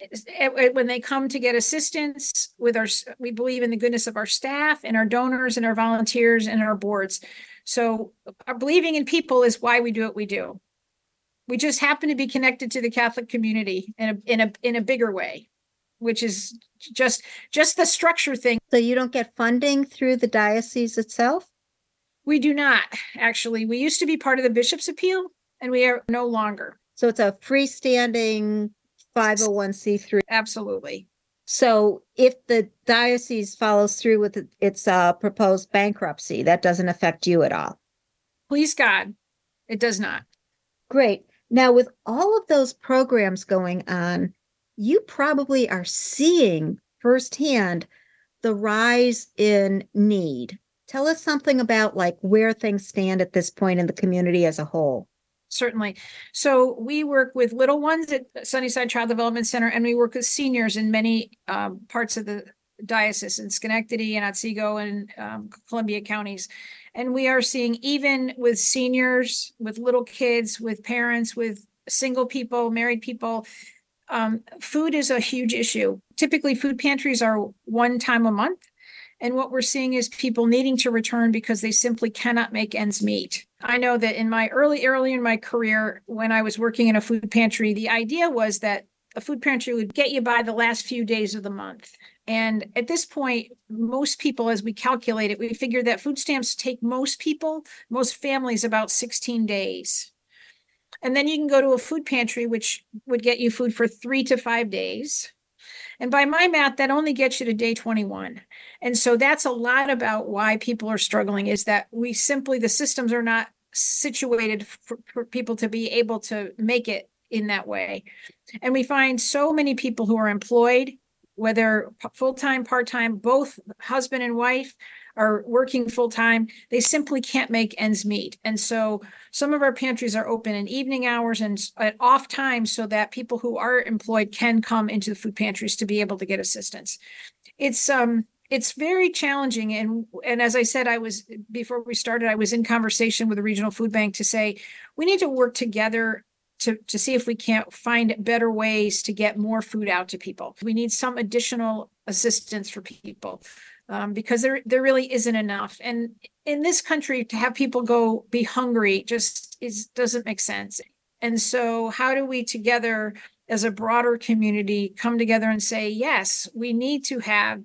Speaker 9: eh, eh, when they come to get assistance with our, we believe in the goodness of our staff and our donors and our volunteers and our boards. So our believing in people is why we do what we do. We just happen to be connected to the Catholic community in a, in a, in a bigger way, which is just, just the structure thing.
Speaker 8: So you don't get funding through the diocese itself?
Speaker 9: We do not, actually. We used to be part of the bishop's appeal and we are no longer.
Speaker 8: So it's a freestanding 501c3.
Speaker 9: Absolutely.
Speaker 8: So if the diocese follows through with its uh, proposed bankruptcy, that doesn't affect you at all.
Speaker 9: Please God, it does not.
Speaker 8: Great. Now, with all of those programs going on, you probably are seeing firsthand the rise in need. Tell us something about like where things stand at this point in the community as a whole.
Speaker 9: Certainly. So we work with little ones at Sunnyside Child Development Center, and we work with seniors in many um, parts of the diocese in Schenectady and Otsego and um, Columbia counties. And we are seeing even with seniors, with little kids, with parents, with single people, married people, um, food is a huge issue. Typically, food pantries are one time a month. And what we're seeing is people needing to return because they simply cannot make ends meet. I know that in my early, early in my career, when I was working in a food pantry, the idea was that a food pantry would get you by the last few days of the month. And at this point, most people, as we calculate it, we figure that food stamps take most people, most families about 16 days. And then you can go to a food pantry, which would get you food for three to five days. And by my math, that only gets you to day 21. And so that's a lot about why people are struggling is that we simply, the systems are not situated for, for people to be able to make it in that way. And we find so many people who are employed whether full-time, part-time, both husband and wife are working full-time, they simply can't make ends meet. And so some of our pantries are open in evening hours and at off times so that people who are employed can come into the food pantries to be able to get assistance. It's um it's very challenging and and as i said i was before we started i was in conversation with the regional food bank to say we need to work together to, to see if we can't find better ways to get more food out to people. We need some additional assistance for people um, because there there really isn't enough. And in this country, to have people go be hungry just is doesn't make sense. And so, how do we together, as a broader community, come together and say, yes, we need to have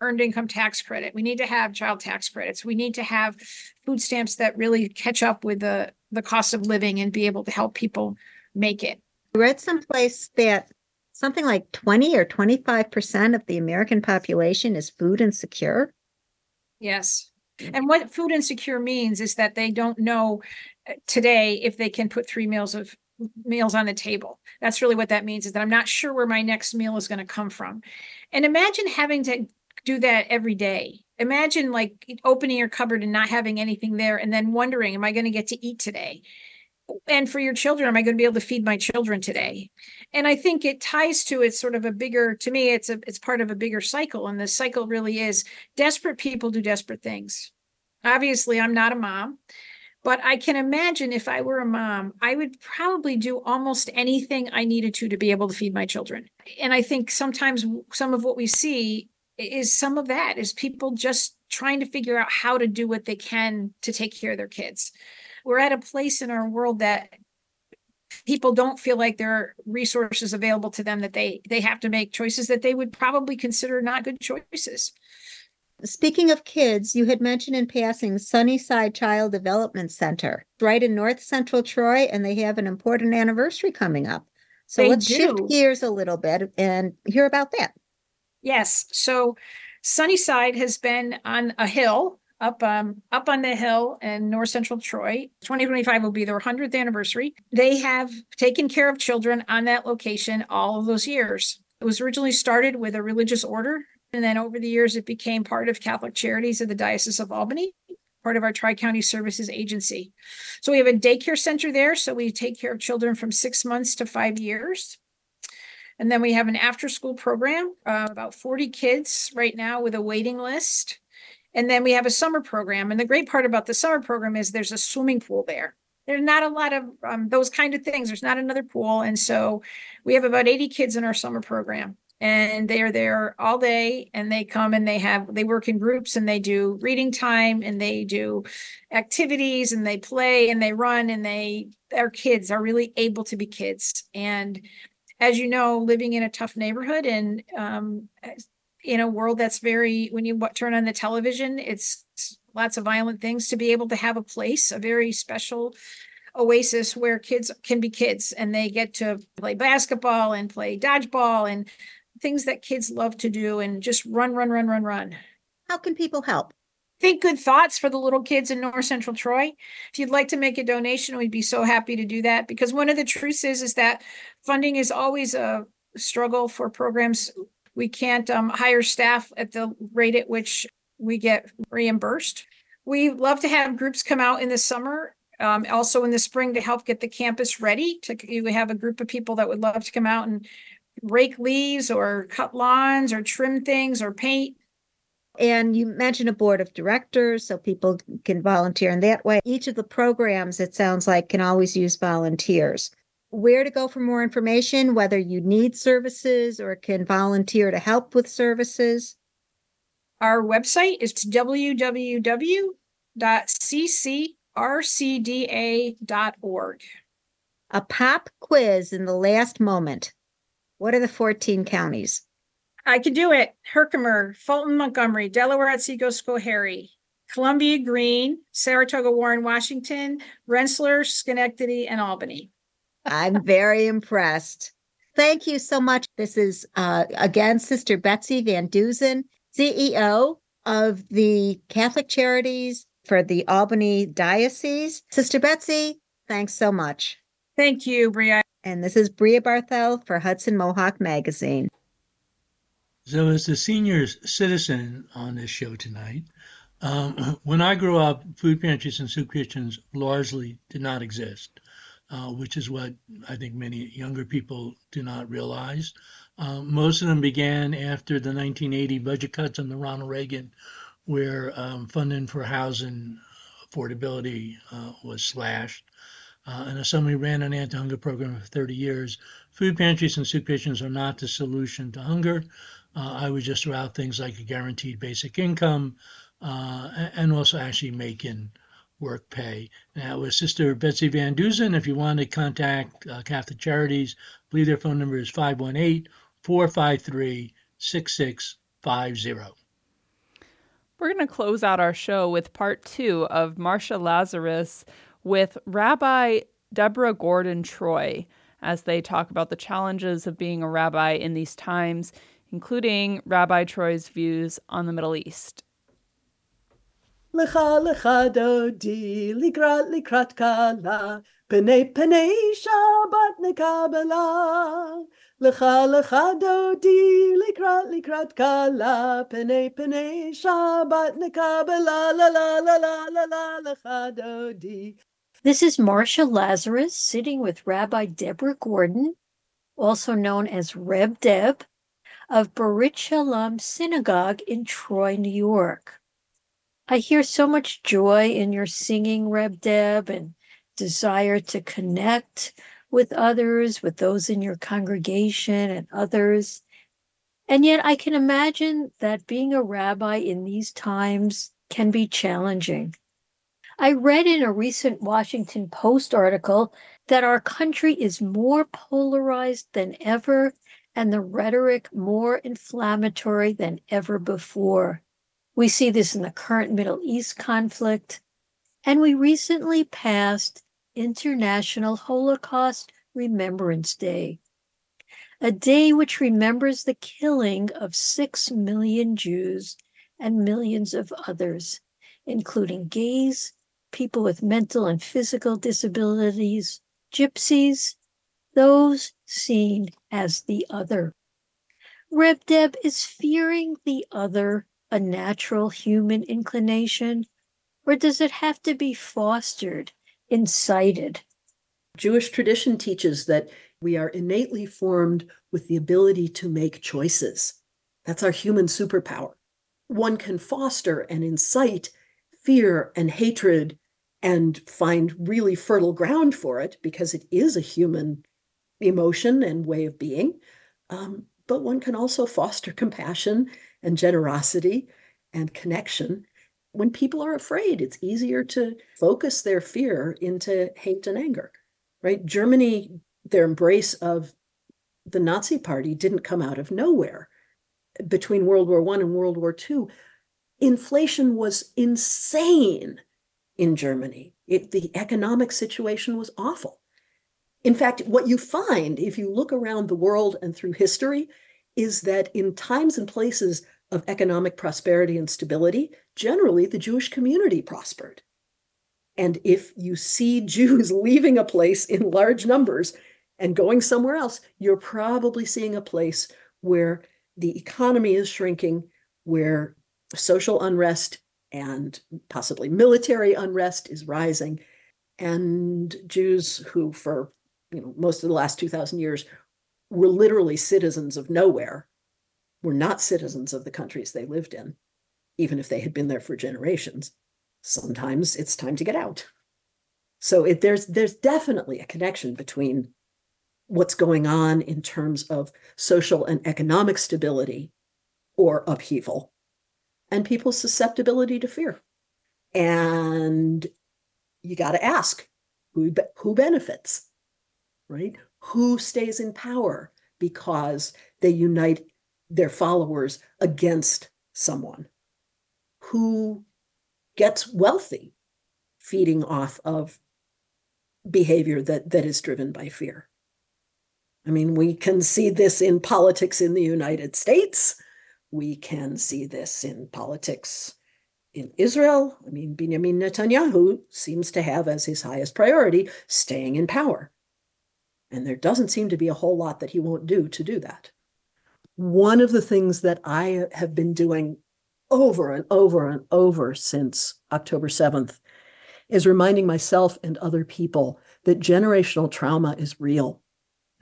Speaker 9: earned income tax credit. We need to have child tax credits. We need to have food stamps that really catch up with the the cost of living and be able to help people make it.
Speaker 8: I read someplace that something like 20 or 25% of the American population is food insecure.
Speaker 9: Yes. And what food insecure means is that they don't know uh, today if they can put three meals of meals on the table. That's really what that means is that I'm not sure where my next meal is going to come from. And imagine having to do that every day. Imagine like opening your cupboard and not having anything there and then wondering, am I going to get to eat today? And for your children, am I going to be able to feed my children today? And I think it ties to it's sort of a bigger, to me, it's a it's part of a bigger cycle. And the cycle really is desperate people do desperate things. Obviously, I'm not a mom, but I can imagine if I were a mom, I would probably do almost anything I needed to to be able to feed my children. And I think sometimes some of what we see is some of that is people just trying to figure out how to do what they can to take care of their kids. We're at a place in our world that people don't feel like there are resources available to them that they they have to make choices that they would probably consider not good choices.
Speaker 8: Speaking of kids, you had mentioned in passing Sunnyside Child Development Center, right in North Central Troy, and they have an important anniversary coming up. So
Speaker 9: They
Speaker 8: let's
Speaker 9: do.
Speaker 8: shift gears a little bit and hear about that.
Speaker 9: Yes. So Sunnyside has been on a hill up um up on the hill in north central Troy. 2025 will be their 100th anniversary. They have taken care of children on that location all of those years. It was originally started with a religious order and then over the years it became part of Catholic Charities of the Diocese of Albany, part of our Tri-County Services Agency. So we have a daycare center there so we take care of children from 6 months to 5 years. And then we have an after school program, uh, about 40 kids right now with a waiting list. And then we have a summer program. And the great part about the summer program is there's a swimming pool there. there's not a lot of um, those kind of things. There's not another pool. And so we have about 80 kids in our summer program and they are there all day and they come and they have they work in groups and they do reading time and they do activities and they play and they run and they our kids are really able to be kids and as you know living in a tough neighborhood and um, in a world that's very when you turn on the television it's lots of violent things to be able to have a place a very special oasis where kids can be kids and they get to play basketball and play dodgeball and things that kids love to do and just run, run, run, run, run.
Speaker 8: How can people help?
Speaker 9: Think good thoughts for the little kids in North Central Troy. If you'd like to make a donation, we'd be so happy to do that because one of the truths is is that funding is always a struggle for programs. We can't um, hire staff at the rate at which we get reimbursed. We love to have groups come out in the summer, um, also in the spring to help get the campus ready. To you have a group of people that would love to come out and rake leaves or cut lawns or trim things or paint.
Speaker 8: And you mentioned a board of directors so people can volunteer in that way. Each of the programs, it sounds like, can always use volunteers. Where to go for more information, whether you need services or can volunteer to help with services?
Speaker 9: Our website is www.ccrcda.org.
Speaker 8: A pop quiz in the last moment. What are the 14 counties?
Speaker 9: I can do it. Herkimer, Fulton, Montgomery, Delaware, Otsego, Schoharie, Columbia, Greene, Saratoga, Warren, Washington, Rensselaer, Schenectady, and Albany.
Speaker 8: I'm very impressed. Thank you so much. This is uh, again Sister Betsy Van Dusen, CEO of the Catholic Charities for the Albany Diocese. Sister Betsy, thanks so much.
Speaker 9: Thank you, Bria
Speaker 8: and this is Bria Barthel for Hudson Mohawk Magazine.
Speaker 2: So, as the senior citizen on this show tonight, um, when I grew up, food pantries and soup kitchens largely did not exist, uh, which is what I think many younger people do not realize. Um, most of them began after the 1980 budget cuts under Ronald Reagan, where um, funding for housing affordability uh, was slashed. Uh, and as somebody ran an anti-hunger program for 30 years, food pantries and soup kitchens are not the solution to hunger. Uh, I would just throw out things like a guaranteed basic income uh, and also actually making work pay. Now, with Sister Betsy Van Dusen, if you want to contact uh, Catholic Charities, I believe their phone number is 518 453 6650.
Speaker 1: We're going to close out our show with part two of Marcia Lazarus with Rabbi Debora Gordon Troy as they talk about the challenges of being a rabbi in these times, including Rabbi Troy's views on the Middle East.
Speaker 10: Lecha lecha dodi likrat kala pene pene Lecha lecha dodi likrat kala pene pene la la la la la la lecha dodi.
Speaker 11: This is Marcia Lazarus sitting with Rabbi Debora Gordon, also known as Reb Deb, of Berith Sholom Synagogue in Troy, New York. I hear so much joy in your singing, Reb Deb, and desire to connect with others, with those in your congregation and others. And yet, I can imagine that being a rabbi in these times can be challenging. I read in a recent Washington Post article that our country is more polarized than ever and the rhetoric more inflammatory than ever before. We see this in the current Middle East conflict, and we recently passed International Holocaust Remembrance Day, a day which remembers the killing of six million Jews and millions of others, including gays, people with mental and physical disabilities, gypsies, those seen as the other. Reb Deb, is fearing the other a natural human inclination, or does it have to be fostered, incited?
Speaker 10: Jewish tradition teaches that we are innately formed with the ability to make choices. That's our human superpower. One can foster and incite fear and hatred and find really fertile ground for it because it is a human emotion and way of being. Um, but one can also foster compassion and generosity and connection. When people are afraid, it's easier to focus their fear into hate and anger, right? Germany, their embrace of the Nazi Party didn't come out of nowhere. Between World War One and World War Two, inflation was insane in Germany. It, the economic situation was awful. In fact, what you find if you look around the world and through history is that in times and places of economic prosperity and stability, generally the Jewish community prospered. And if you see Jews leaving a place in large numbers and going somewhere else, you're probably seeing a place where the economy is shrinking, where social unrest and possibly military unrest is rising. And Jews who, for you know, most of the last 2,000 years, were literally citizens of nowhere, were not citizens of the countries they lived in, even if they had been there for generations. Sometimes it's time to get out. So it, there's there's definitely a connection between what's going on in terms of social and economic stability or upheaval and people's susceptibility to fear. And you got to ask who, who benefits, right? Who stays in power because they unite their followers against someone? Who gets wealthy feeding off of behavior that, that is driven by fear? I mean, we can see this in politics in the United States. We can see this in politics in Israel. I mean, Benjamin Netanyahu seems to have as his highest priority staying in power. And there doesn't seem to be a whole lot that he won't do to do that. One of the things that I have been doing over and over and over since October 7th is reminding myself and other people that generational trauma is real.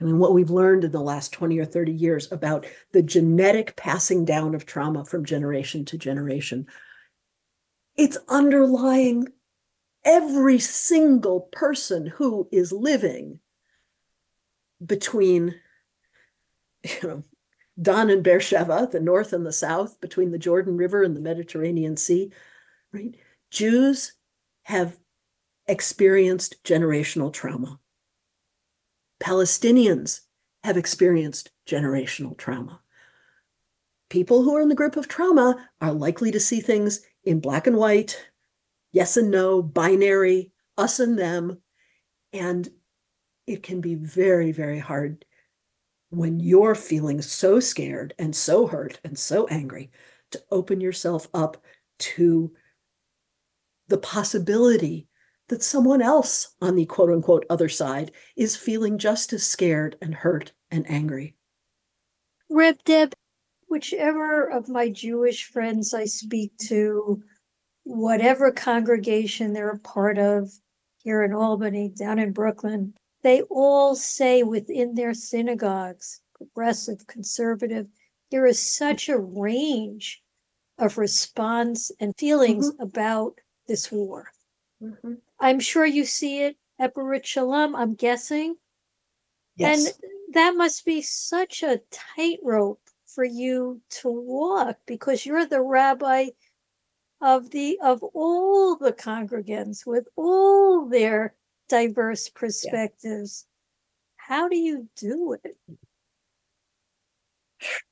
Speaker 10: I mean, what we've learned in the last 20 or 30 years about the genetic passing down of trauma from generation to generation, it's underlying every single person who is living between, you know, Dan and Beersheba, the north and the south, between the Jordan River and the Mediterranean Sea, right? Jews have experienced generational trauma. Palestinians have experienced generational trauma. People who are in the grip of trauma are likely to see things in black and white, yes and no, binary, us and them. And it can be very, very hard when you're feeling so scared and so hurt and so angry to open yourself up to the possibility that someone else on the quote unquote other side is feeling just as scared and hurt and angry.
Speaker 11: Reb Deb, whichever of my Jewish friends I speak to, whatever congregation they're a part of here in Albany, down in Brooklyn, they all say within their synagogues, progressive, conservative, there is such a range of response and feelings mm-hmm. about this war. Mm-hmm. I'm sure you see it at Berith Sholom, I'm guessing. Yes. And that must be such a tightrope for you to walk because you're the rabbi of the of all the congregants with all their diverse perspectives. Yeah. How do you do it?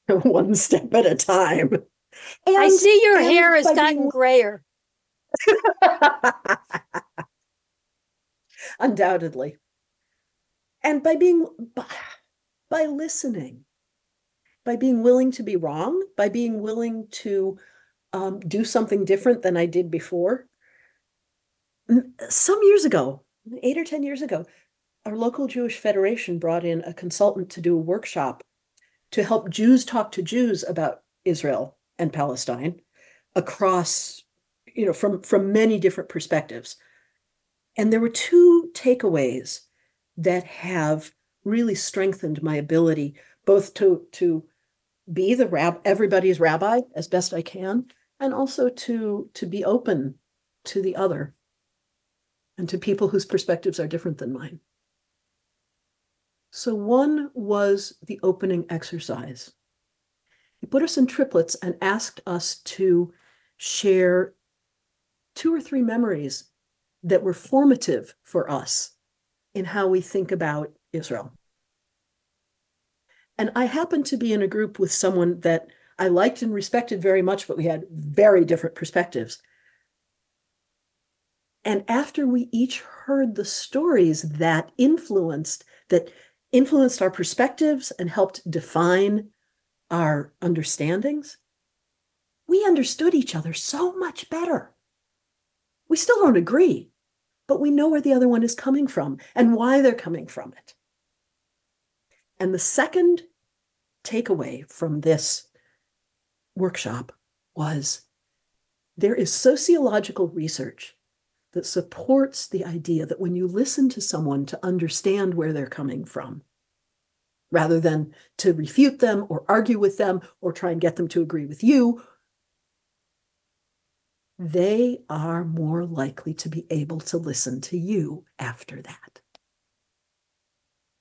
Speaker 10: One step at a time.
Speaker 11: And, I see your hair has gotten grayer.
Speaker 10: undoubtedly. And by being, by, by listening, by being willing to be wrong, by being willing to um, do something different than I did before. Some years ago, eight or 10 years ago, our local Jewish Federation brought in a consultant to do a workshop to help Jews talk to Jews about Israel and Palestine across, you know, from, from many different perspectives. And there were two takeaways that have really strengthened my ability both to to be the rab everybody's rabbi as best I can and also to to be open to the other. And to people whose perspectives are different than mine. So, one was the opening exercise. He put us in triplets and asked us to share two or three memories that were formative for us in how we think about Israel. And I happened to be in a group with someone that I liked and respected very much, but we had very different perspectives. And after we each heard the stories that influenced, that influenced our perspectives and helped define our understandings, we understood each other so much better. We still don't agree, but we know where the other one is coming from and why they're coming from it. And the second takeaway from this workshop was there is sociological research that supports the idea that when you listen to someone to understand where they're coming from, rather than to refute them or argue with them or try and get them to agree with you, they are more likely to be able to listen to you after that.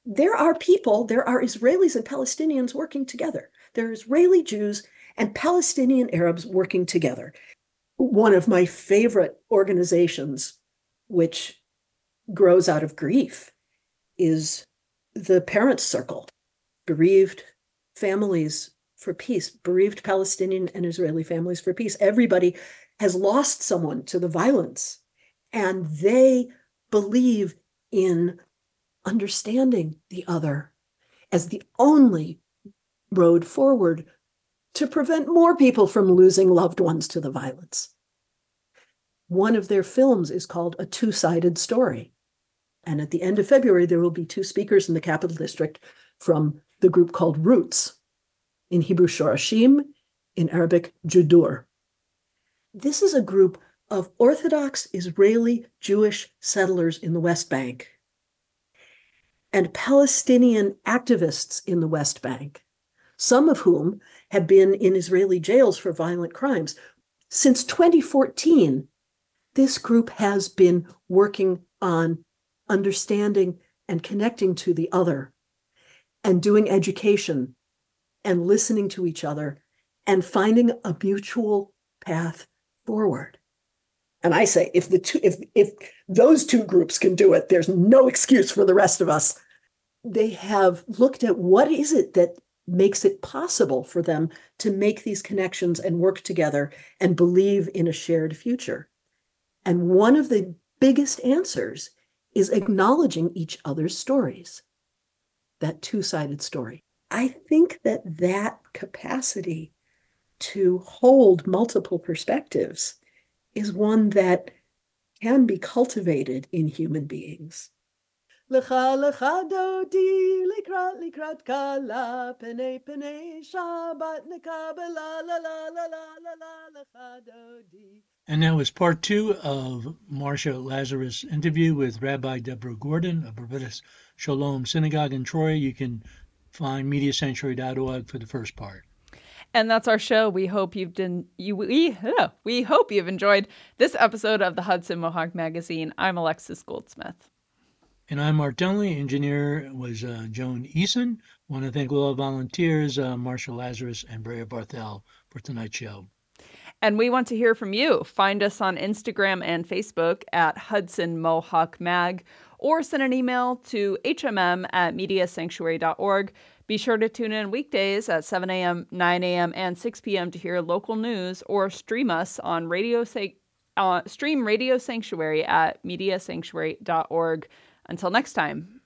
Speaker 10: There are people, there are Israelis and Palestinians working together. There are Israeli Jews and Palestinian Arabs working together. One of my favorite organizations, which grows out of grief, is the Parents Circle, bereaved families for peace, bereaved Palestinian and Israeli families for peace. Everybody has lost someone to the violence, and they believe in understanding the other as the only road forward to prevent more people from losing loved ones to the violence. One of their films is called A Two Sided Story. And at the end of February, there will be two speakers in the Capital District from the group called Roots, in Hebrew Shorashim, in Arabic Judur. This is a group of Orthodox Israeli Jewish settlers in the West Bank and Palestinian activists in the West Bank, some of whom have been in Israeli jails for violent crimes. Since 2014, this group has been working on understanding and connecting to the other and doing education and listening to each other and finding a mutual path forward. And I say, if the two, if if those two groups can do it, there's no excuse for the rest of us. They have looked at what is it that makes it possible for them to make these connections and work together and believe in a shared future. And one of the biggest answers is acknowledging each other's stories, that two sided story. I think that that capacity to hold multiple perspectives is one that can be cultivated in human beings.
Speaker 2: And that was part two of Marcia Lazarus' interview with Rabbi Debora Gordon of Berith Sholom Synagogue in Troy. You can find mediasanctuary.org for the first part.
Speaker 1: And that's our show. We hope you've been you we, we hope you've enjoyed this episode of the Hudson Mohawk Magazine. I'm Alexis Goldsmith.
Speaker 2: And I'm Mark Dunlap. Engineer was uh, Joan Eason. Want to thank all our volunteers, uh, Marcia Lazarus and Bria Barthel, for tonight's show.
Speaker 1: And we want to hear from you. Find us on Instagram and Facebook at Hudson Mohawk Mag or send an email to hmm at mediasanctuary.org. Be sure to tune in weekdays at 7 a.m., 9 a.m., and 6 p.m. to hear local news or stream us on Radio uh, stream Radio Sanctuary at mediasanctuary.org. Until next time.